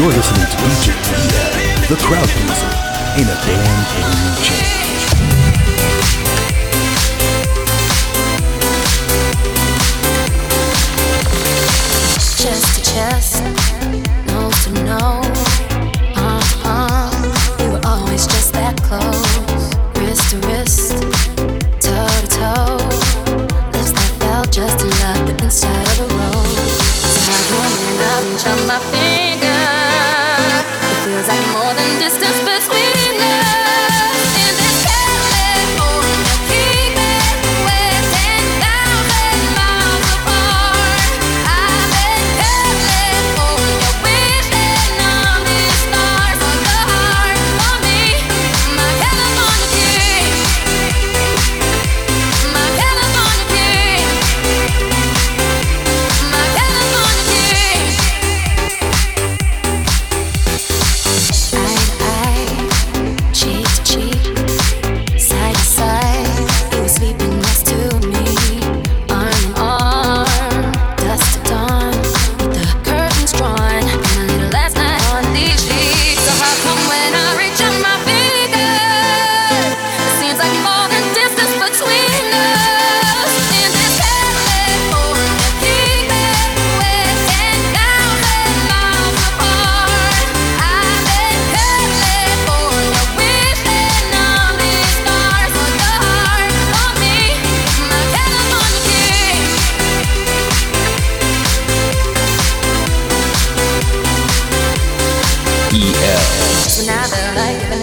You're listening to DJ EL, the crowd pleaser. Ain't a damn thing changed. Chest to chest,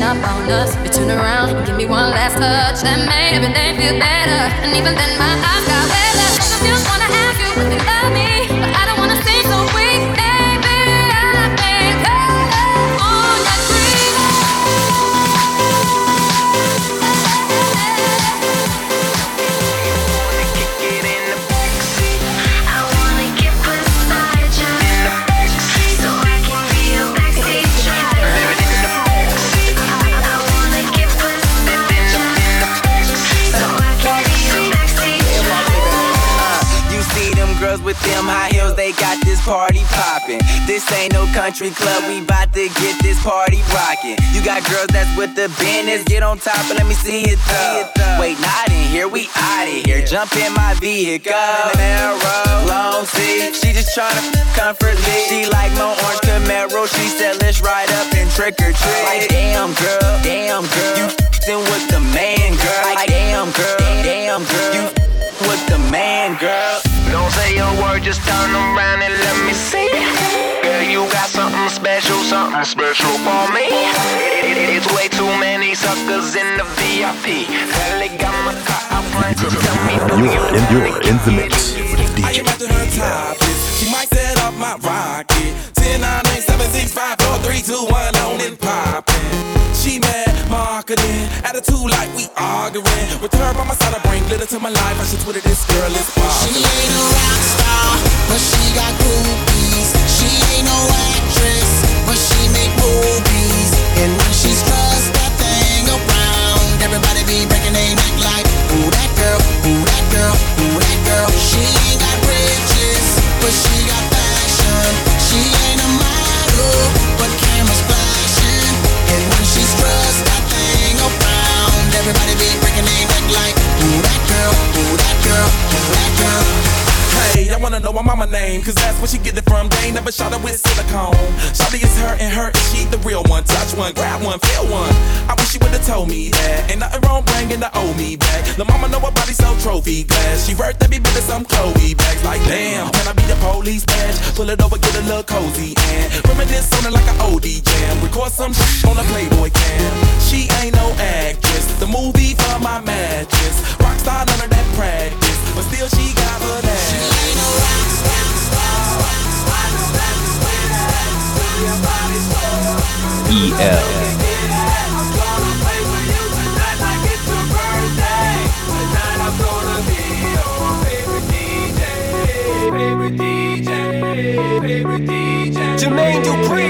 up on us, you turn around and give me one last touch that made everything feel better. And even then, my eyes got them high heels, they got this party poppin'. This ain't no country club, we bout to get this party rockin'. You got girls that's with the business, get on top and let me see it thug. Wait, not in here, we outta here. Jump in my vehicle, narrow, long seat. She just tryna comfortably. She like my orange Camaro, she said let's ride up and trick or treat. Like damn girl, damn girl, you f***ing with the man girl. Like damn girl, damn girl, you f***ing with the man girl. Don't say a word, just turn around and let me see. Girl, you got something special, something special for me. It- it- it's way too many suckers in the VIP. Girl, they got my car out front, so tell me, do you You're in, you're in the mix with I DJ am after her topless. She might set up my rocket. 10, 9, 8, 7, 6, 5, 4, 3, 2, 1, on and poppin'. She mad, marketing. Attitude like we arguing. With her by my side, I bring glitter to my life. I should Twitter this girl is She popular. ain't a rock star, but she got groupies. She ain't no actress, but she make movies. And when she struts my name, cause that's where she get it from. They never shot her with silicone. Shawty is her and her, and she the real one. Touch one, grab one, feel one. I wish she would've told me that. Ain't nothing wrong bringing the old me back. The mama know her body so trophy glass. She worth every bit of some Chloe bags. Like, damn, can I be the police badge? Pull it over, get a little cozy and reminisce on it like an OD jam. Record some shit on a Playboy cam. She ain't no actress. The movie for my mattress. Rockstar, none of that practice. But still, she got her. EL. Jermaine Dupri,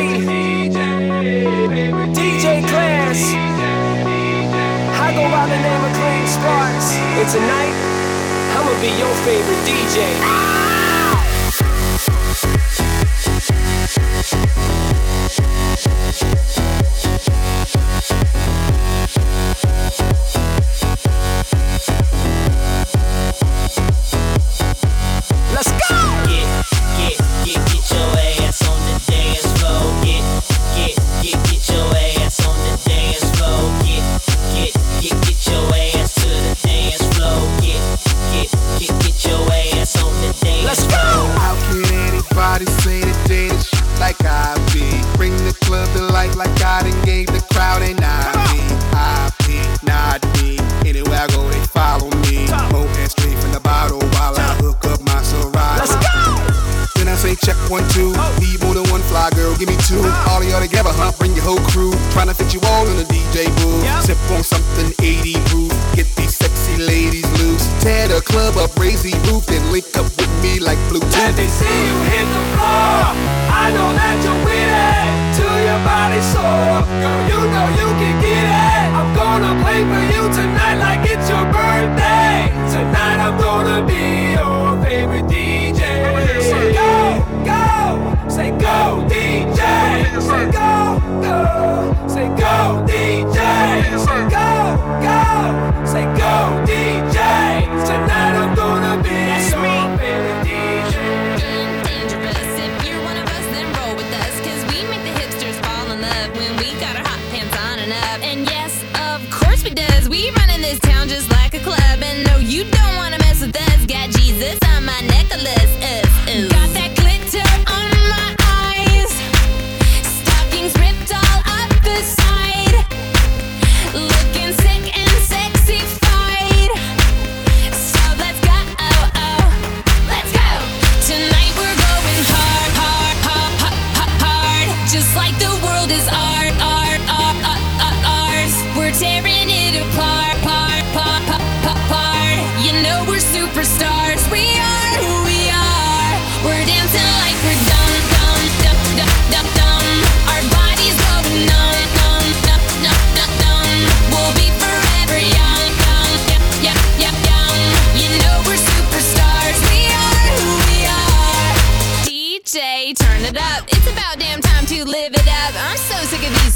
DJ Class. I go by the name of Clean Sparks. And tonight, I'ma be your favorite DJ. like I be. Bring the club to life like God and gave the crowd Ain't I be? I be, not me. Anywhere I go, they follow me. Mohan straight from the bottle while I hook up my Serato. Let's go! Then I say check one, two. Need more than one fly girl, give me two. All of y'all together, huh? Bring your whole crew. Trying to fit you all in a DJ booth. Sip on something 80 proof. Get these sexy ladies tear the club up, raise roof, and link up with me like Bluetooth. Let me see you hit the floor. I know that you're with it. Till your body sore girl, you know you can get it. I'm gonna play for you tonight like it's your birthday. Tonight I'm gonna be your favorite DJ. So go, go, say go, DJ. Say go, go, say go, DJ. Say go, go, say go, DJ.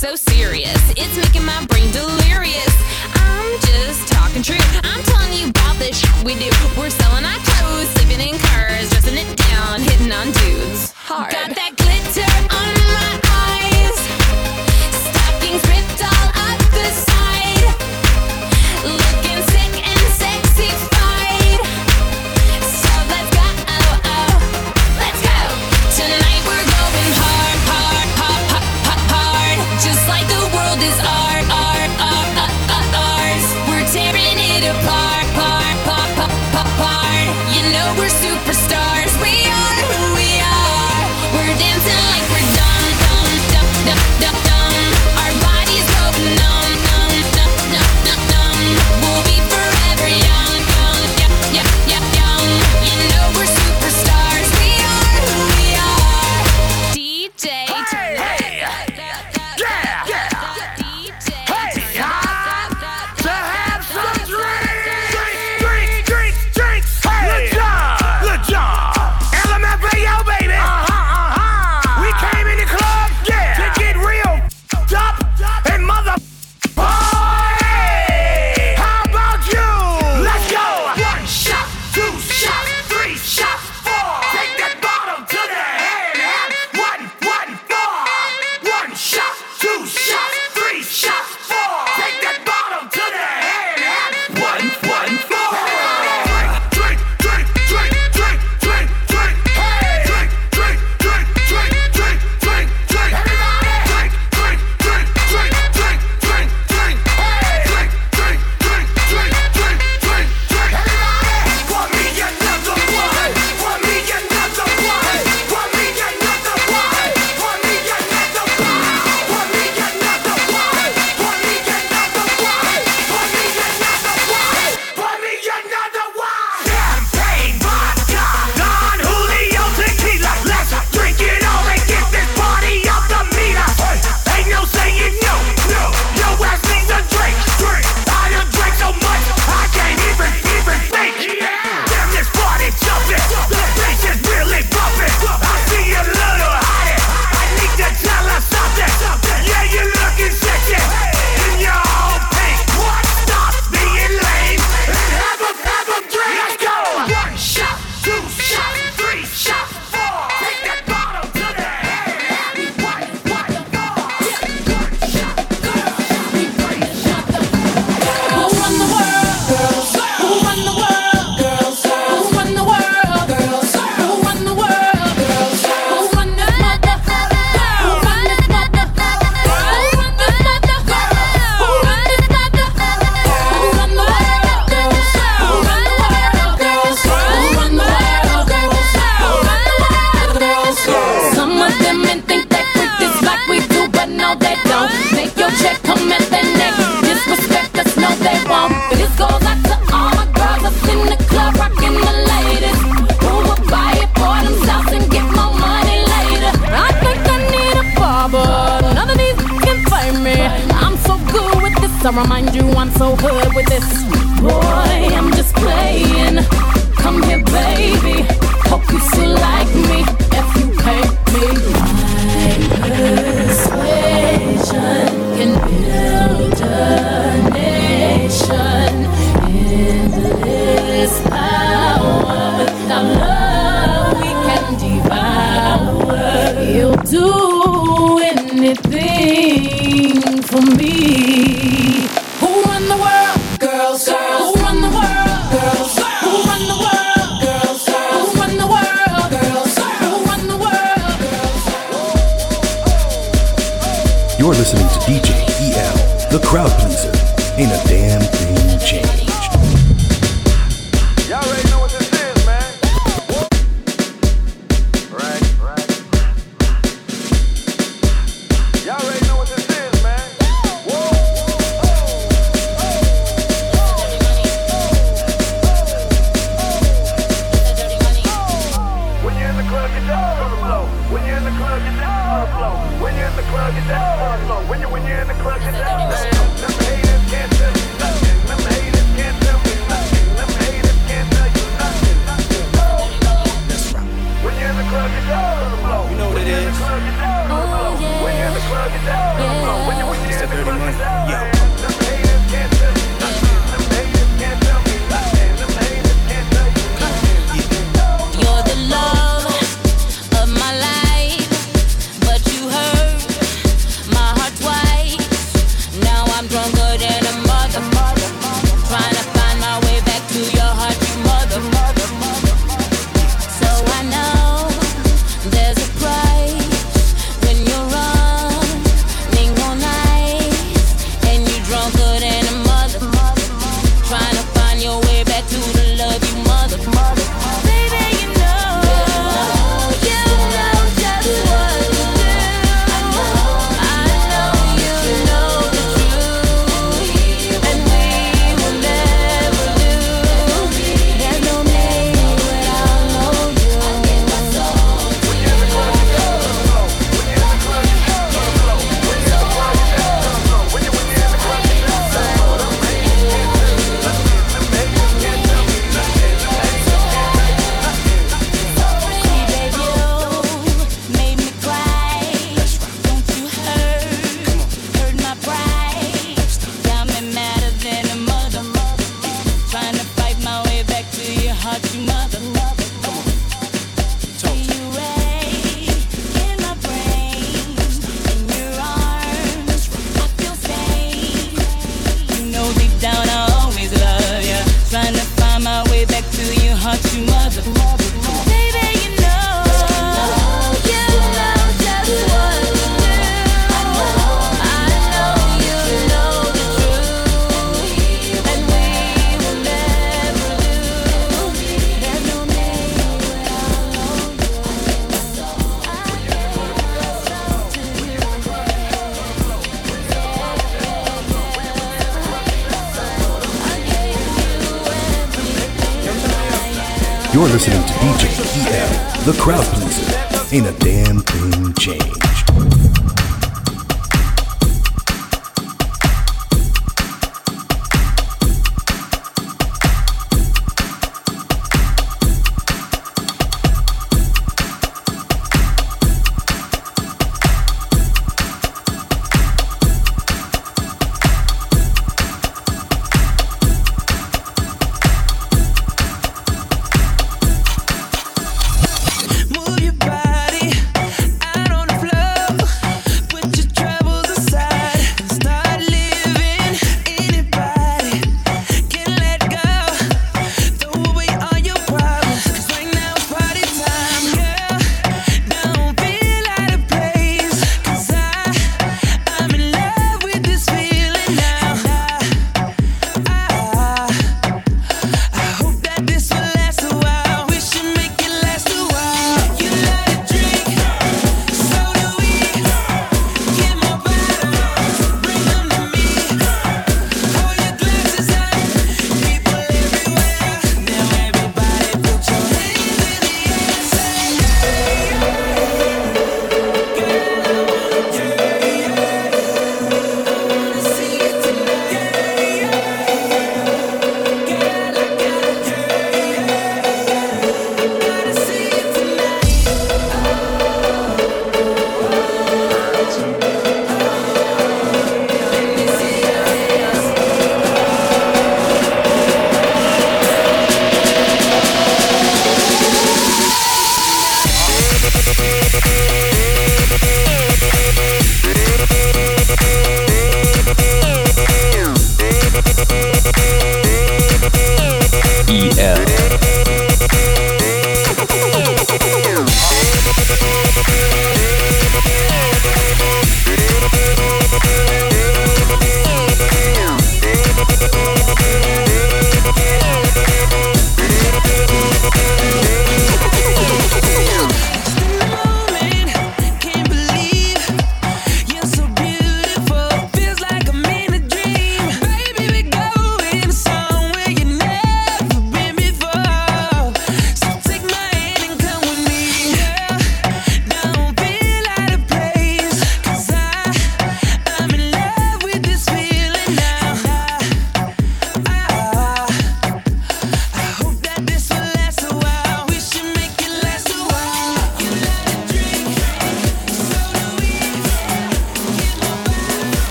so serious. It's making my brain delirious. I'm just talking true. I'm telling you about the shit we do. We're selling our clothes, sleeping in cars, dressing it down, hitting on dudes. Hard. Got that glitter on I remind you I'm so good with this. Boy, I'm just playing. Come here, baby. Hope you still like me if you pay me. My persuasion can build a nation in power. Our love we can devour. You'll do anything for me.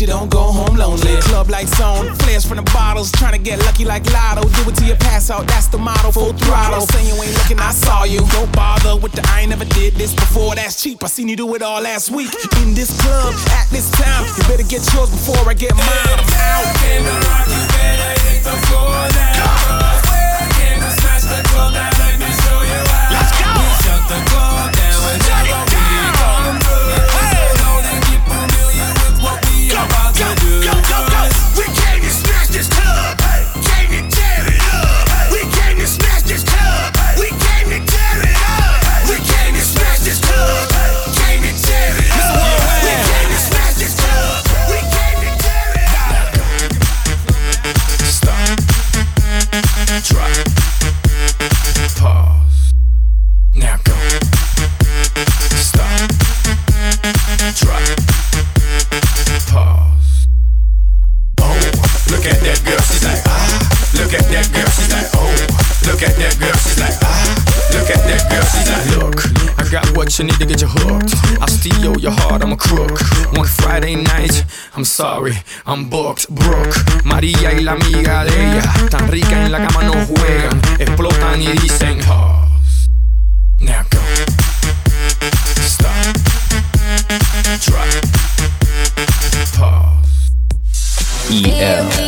you don't go home lonely. Club lights on, flares from the bottles, trying to get lucky like Lotto. Do it till you pass out, that's the motto. Full throttle, saying you ain't looking, I saw you. Don't bother with the I ain't never did this before, that's cheap. I seen you do it all last week. In this club, at this time, you better get yours before I get mine. I'm out. Came to rock, you better hit the floor now. Came to smash the club now, let me show you how. Sorry, I'm box broke. María y la amiga de ella, tan rica en la cama no juegan, explotan y dicen Hoss. Now go. Stop. Drop. Pause. E.L.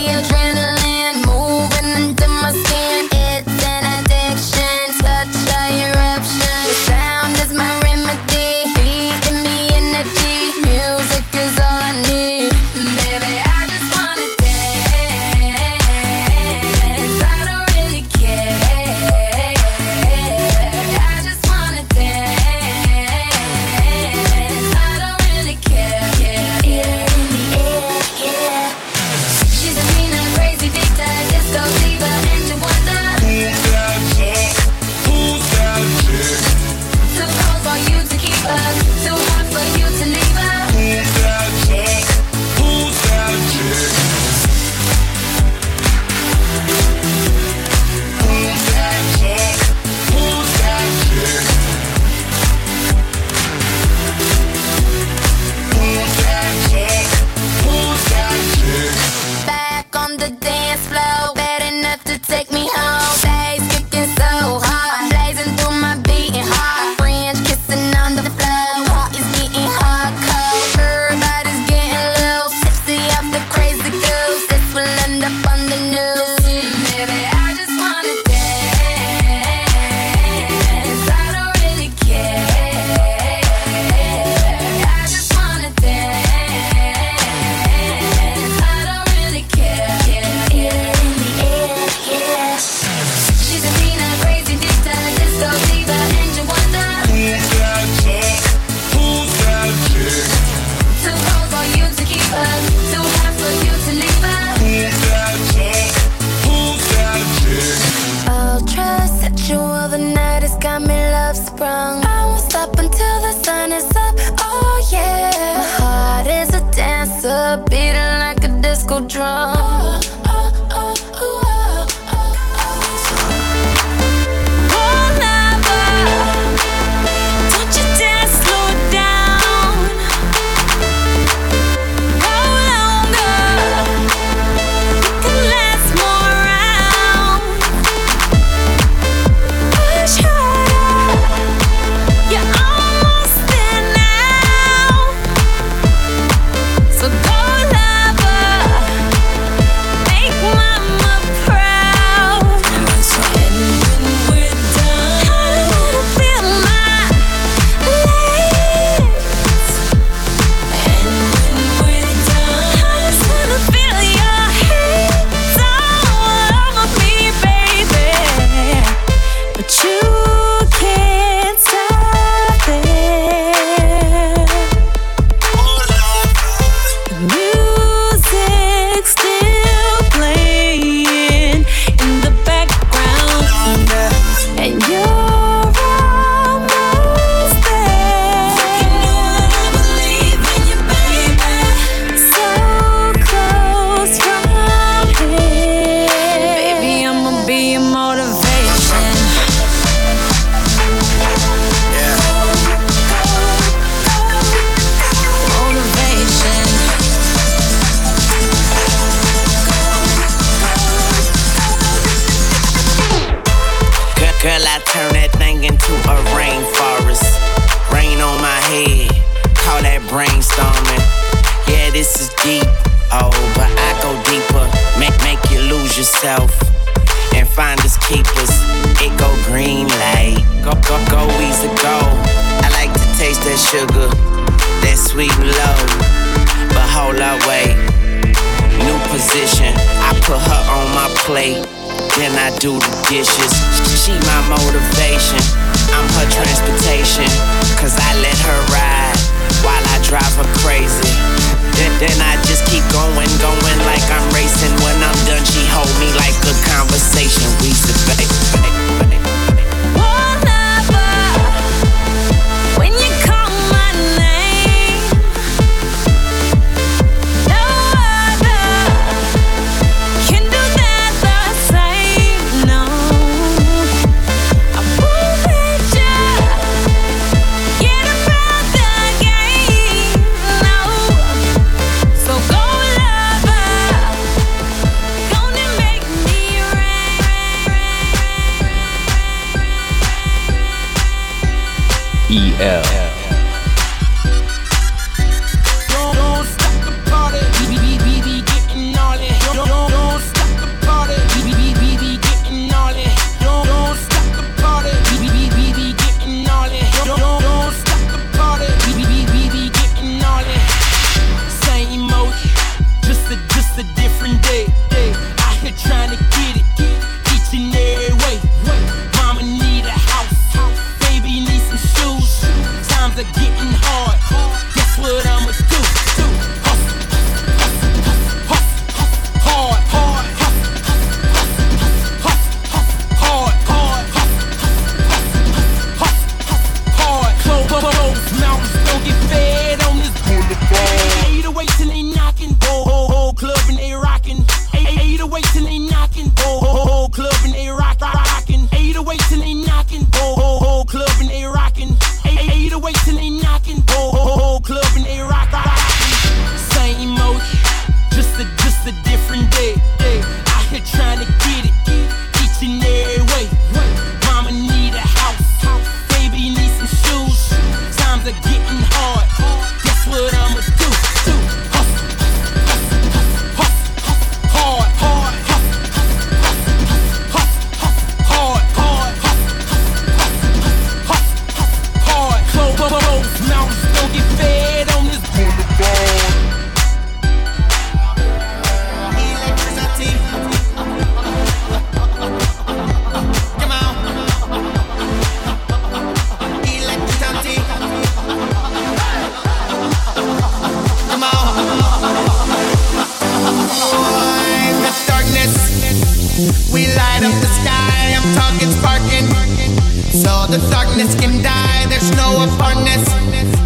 sky, there's no apartness.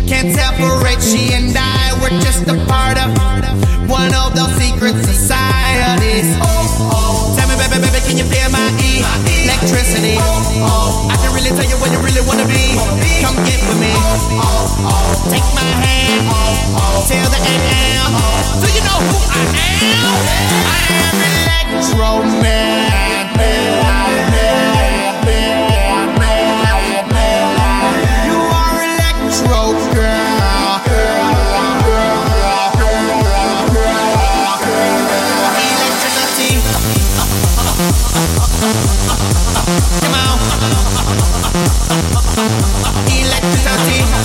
Can't separate she and I, we're just a part of one of those secret societies. Oh, oh. Tell me, baby, baby, can you feel my E? Electricity. Oh, oh. I can really tell you where you really wanna be. Come get with me. Oh, oh. Take my hand oh, oh. till the AM. Oh. Do you know who I am? I am electro man.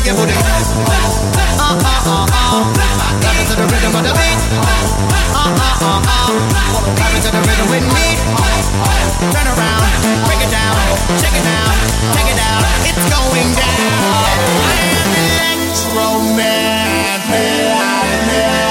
reggae booty. Uh, uh, uh, uh. Dance into the rhythm of the beat. Uh, uh, uh, uh. Come into the rhythm with me. Turn around, break it down, shake it out, take it down. It's going down. Electromantic.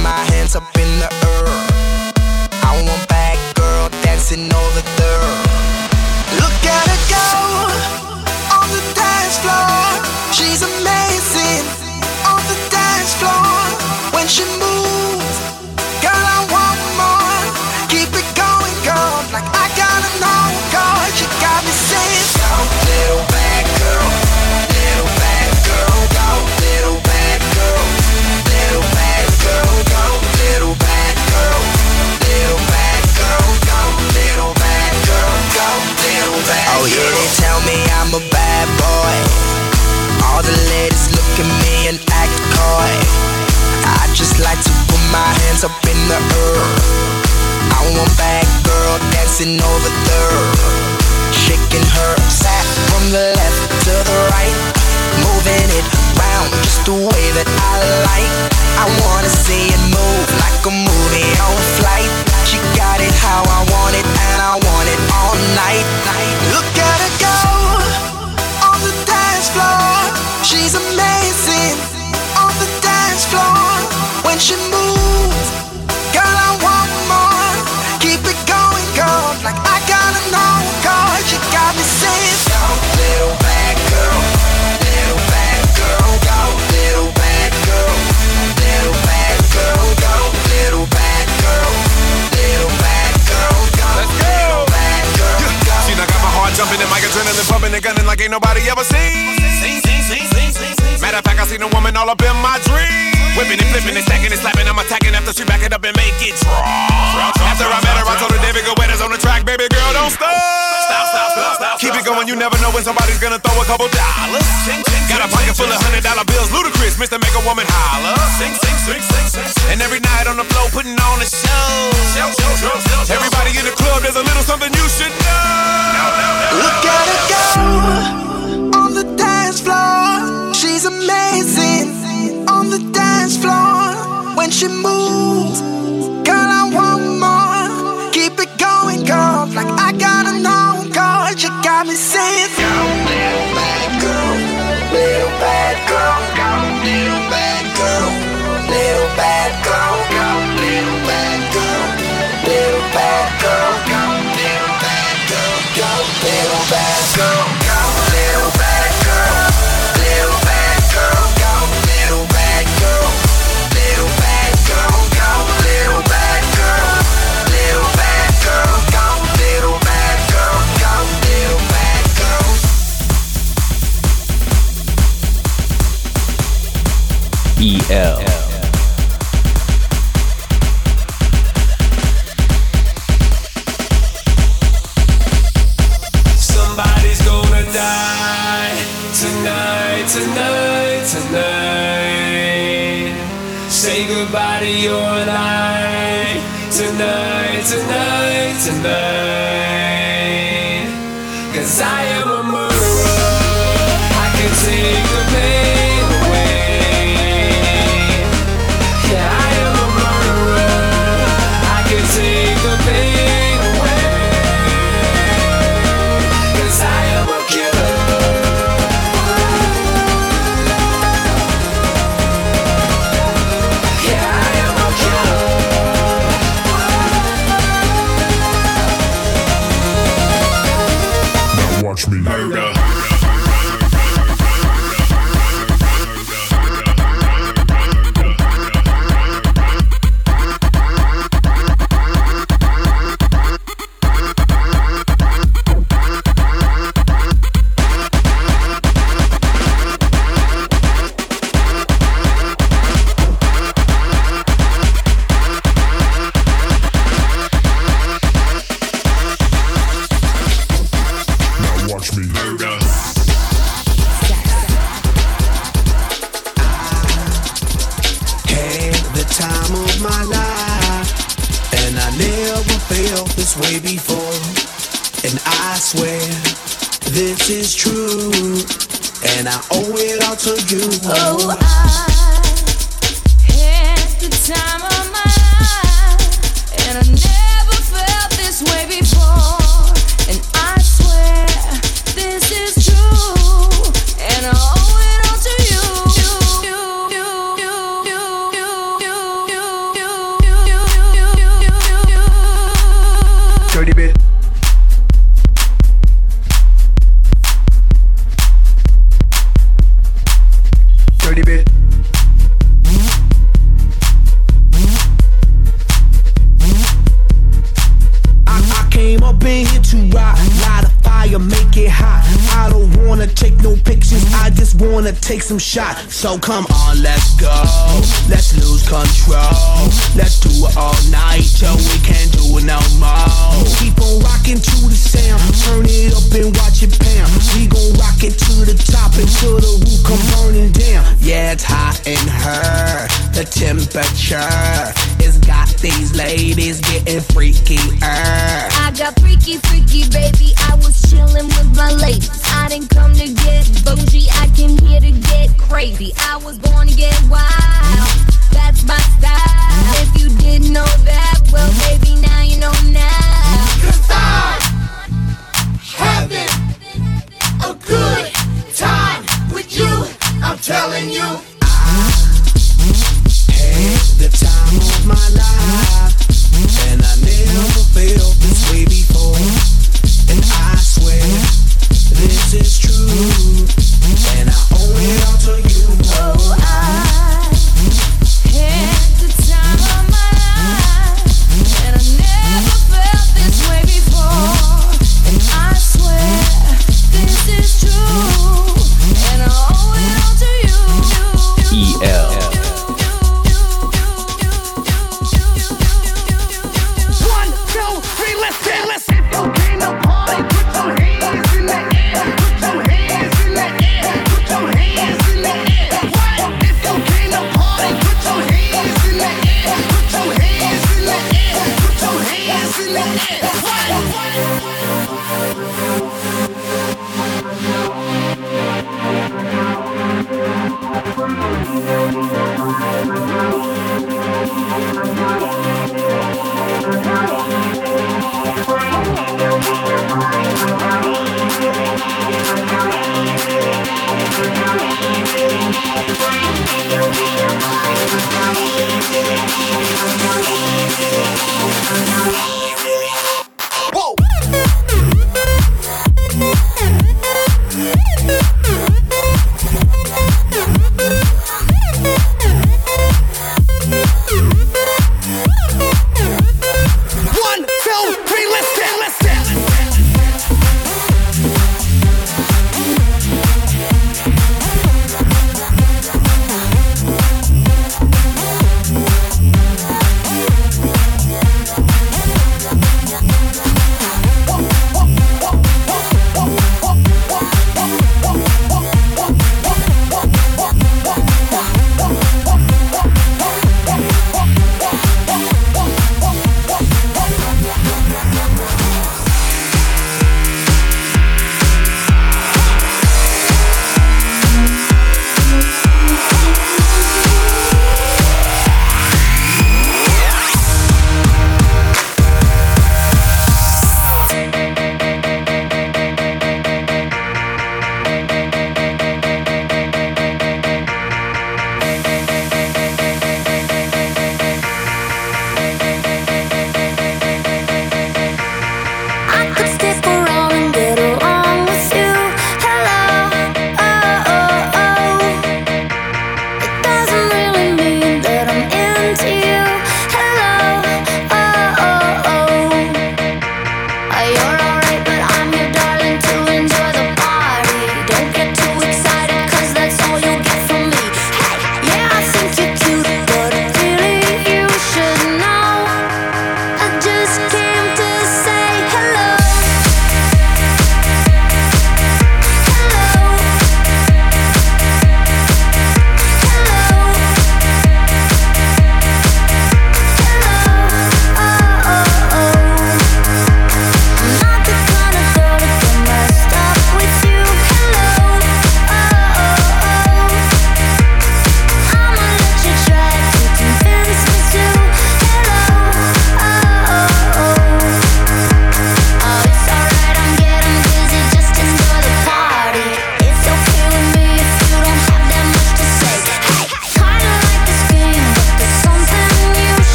My hands up in the air. I want girl dancing over there. Look at her go on the dance floor. She's amazing on the dance floor when she moves. Like to put my hands up in the air. I want bad girl dancing over there, shaking her sack from the left to the right, moving it round just the way that I like. I wanna see it move like a movie on flight. She got it how I want it, and I want it all night. Look at her adrenaline and gunning like ain't nobody ever seen. Matter of fact, I seen a woman all up in my dream. Whipping and flipping and stacking and slapping. I'm attacking after she back it up and make it drop. After I met her, I told her, David, go on the track, baby girl, don't stop. Stop, stop, stop, stop. Keep it going, you never know when somebody's gonna throw a couple dollars. Got a pocket full of hundred dollar bills, Ludacris, Mr. Make a Woman holler. Sing, sing, sing, sing, sing. And every night on the floor, putting on a show. Everybody in the club, there's a little something you should know. Look at her go on the dance floor. She's amazing on the dance floor when she moves. Girl, I want your life tonight, tonight, tonight. Cause I am take some shots. So come on, let's go. Let's lose control. Let's do it all night till we can't do it no more. Keep on rocking to the sound, turn it up and watch it pound. We gon' rock it to the top until the roof come burning down. Yeah, it's hot in her. The temperature got these ladies getting freaky. Er. I got freaky, freaky, baby. I was chillin' with my ladies. I didn't come to get bougie, I came here to get crazy. I was born to get wild. That's my style. If you didn't know that, well, baby, now you know now. Cause I'm having a good time with you. I'm telling you. My life, and I never felt this way before. And I swear this is true,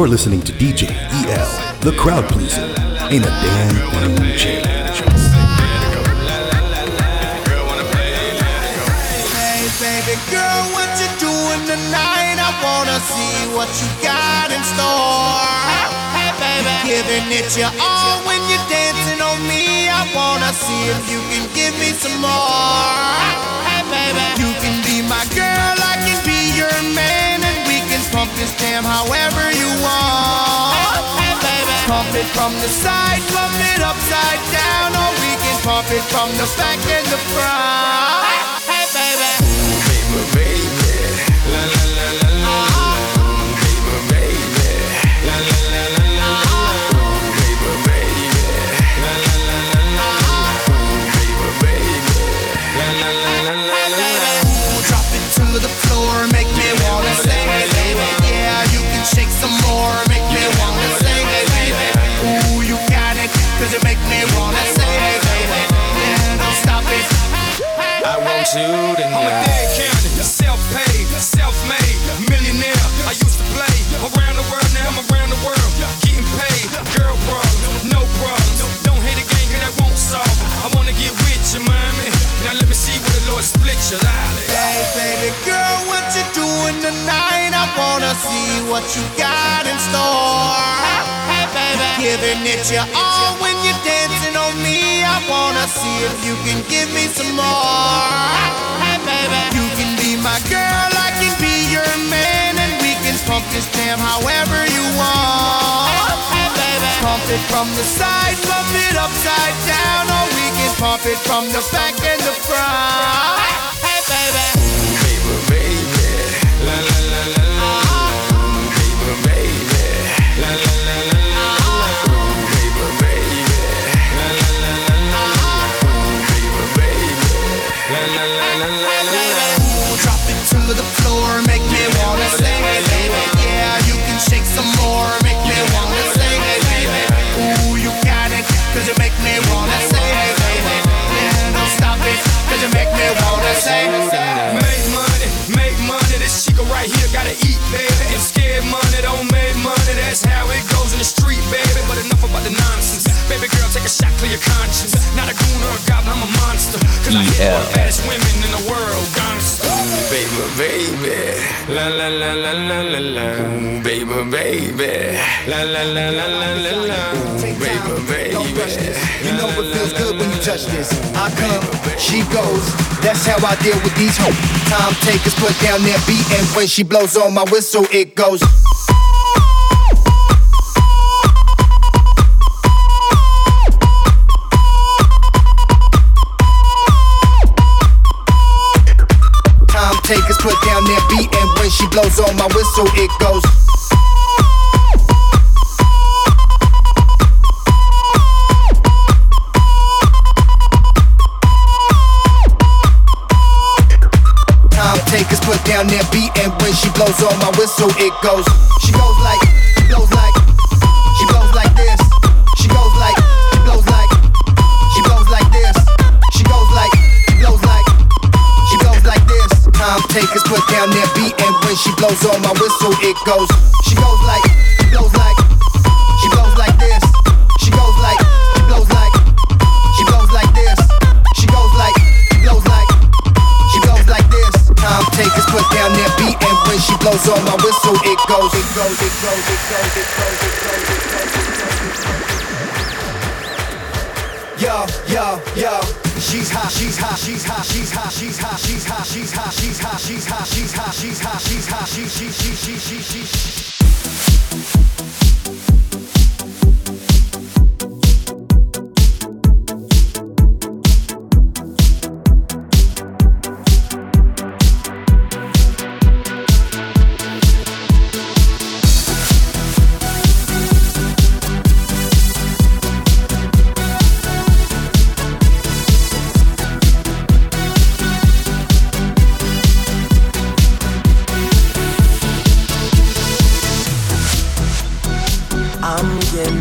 You're listening to DJ EL, the crowd pleaser. Ain't a damn from the side, pump it upside down, or we can pump it from the back and the front. Giving it your all when you're dancing on me. I wanna see if you can give me some more. Hey, baby, you can be my girl, I can be your man, and we can pump this jam however you want. Hey, baby, pump it from the side, pump it upside down, or we can pump it from the back and the front. Make money, make money. This chica right here gotta eat, baby. And scared money don't make money. That's how it goes in the street, baby. But enough about the nonsense. Baby girl, take a shot, clear your conscience. Not a goon or a goblin, I'm a monster. Cause I hit EL. the baddest women in the world, gangsta. Baby, baby. La la la la la la la. Baby, baby. La la la la la la la. Baby, baby. You know it feels good when you touch this. I come, she goes. That's how I deal with these hoes. Time takers put down their beat, and when she blows on my whistle, it goes. She blows on my whistle, it goes. Time takers put down their beat, and when she blows on my whistle, it goes. She goes like, she blows like, she blows like this. She goes like, she blows like, she blows like this. She goes like, she blows like, she blows like this. Time takers put down their beat, when she blows on my whistle, it goes. She goes like, blows like, she blows like this. She goes like, she blows like, she blows like this. She goes like, she blows like. She goes like this. Time takers put down their beat, and when she blows on my whistle, it goes, it goes, it goes, it goes, it goes, it goes, it goes, it goes. Yo, yo, yo. She's hot, she's hot, she's hot, she's hot, she's hot, she's hot, she's hot, she's hot, she's hot, she's hot, she's hot, she's hot, she, she, she, she, she, she.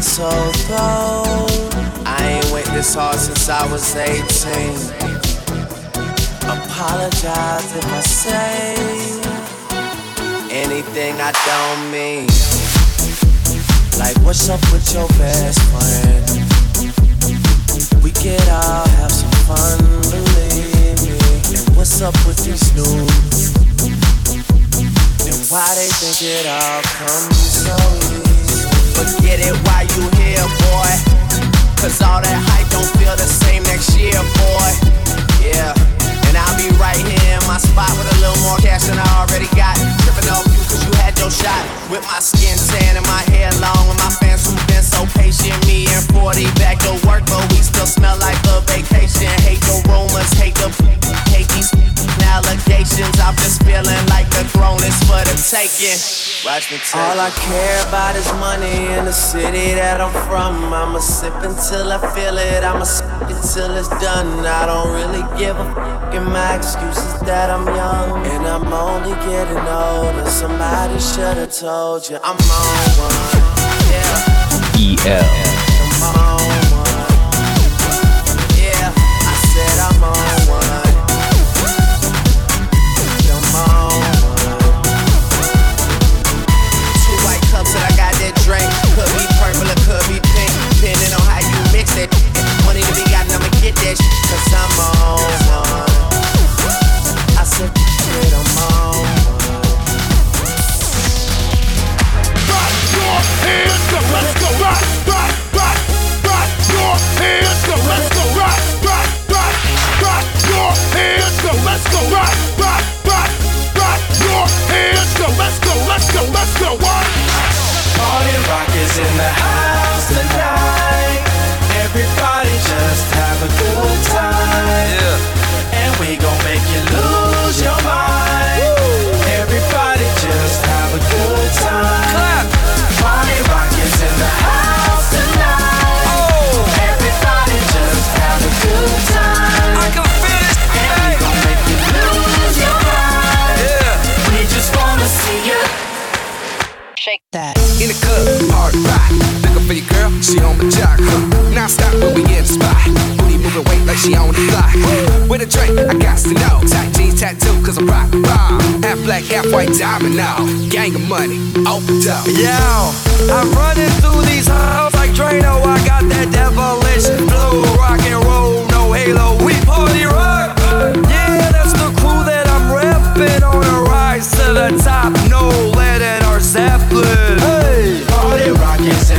So thrown. I ain't went this hard since I was 18. Apologize if I say anything I don't mean. Like, what's up with your best friend? We could all have some fun, believe me. And what's up with these new? And why they think it all comes so easy? Forget it while you here, boy. Cause all that hype don't feel the same next year, boy. Yeah. And I'll be right here in my spot with a little more cash than I already got. Tripping off you cause you had your shot. With my skin tan and my hair long. With my fans who've been so patient. Me and 40 back to work, but we still smell like a vacation. Hate the rumors, hate the hate these allegations. I'm just feeling like the throne is for the taking. Watch me take All I care about is money in the city that I'm from. I'ma sip until I feel it. I'ma sip it till it's done. I don't really give a fuck. And my excuse is that I'm young and I'm only getting older. Somebody should've told you I'm on one. Yeah. EL. I'm go rock, black, half white diamond now. Gang of money, open up. Yo, I'm running through these halls like Drano. I got that devilish flow, rock and roll, no halo. We party rock. Yeah, that's the crew that I'm repping on a rise to the top. No lead in our Zeppelin. Hey, party rock is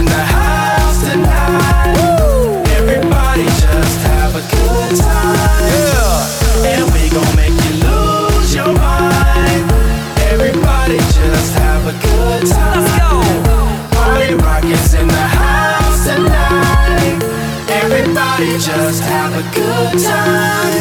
good time.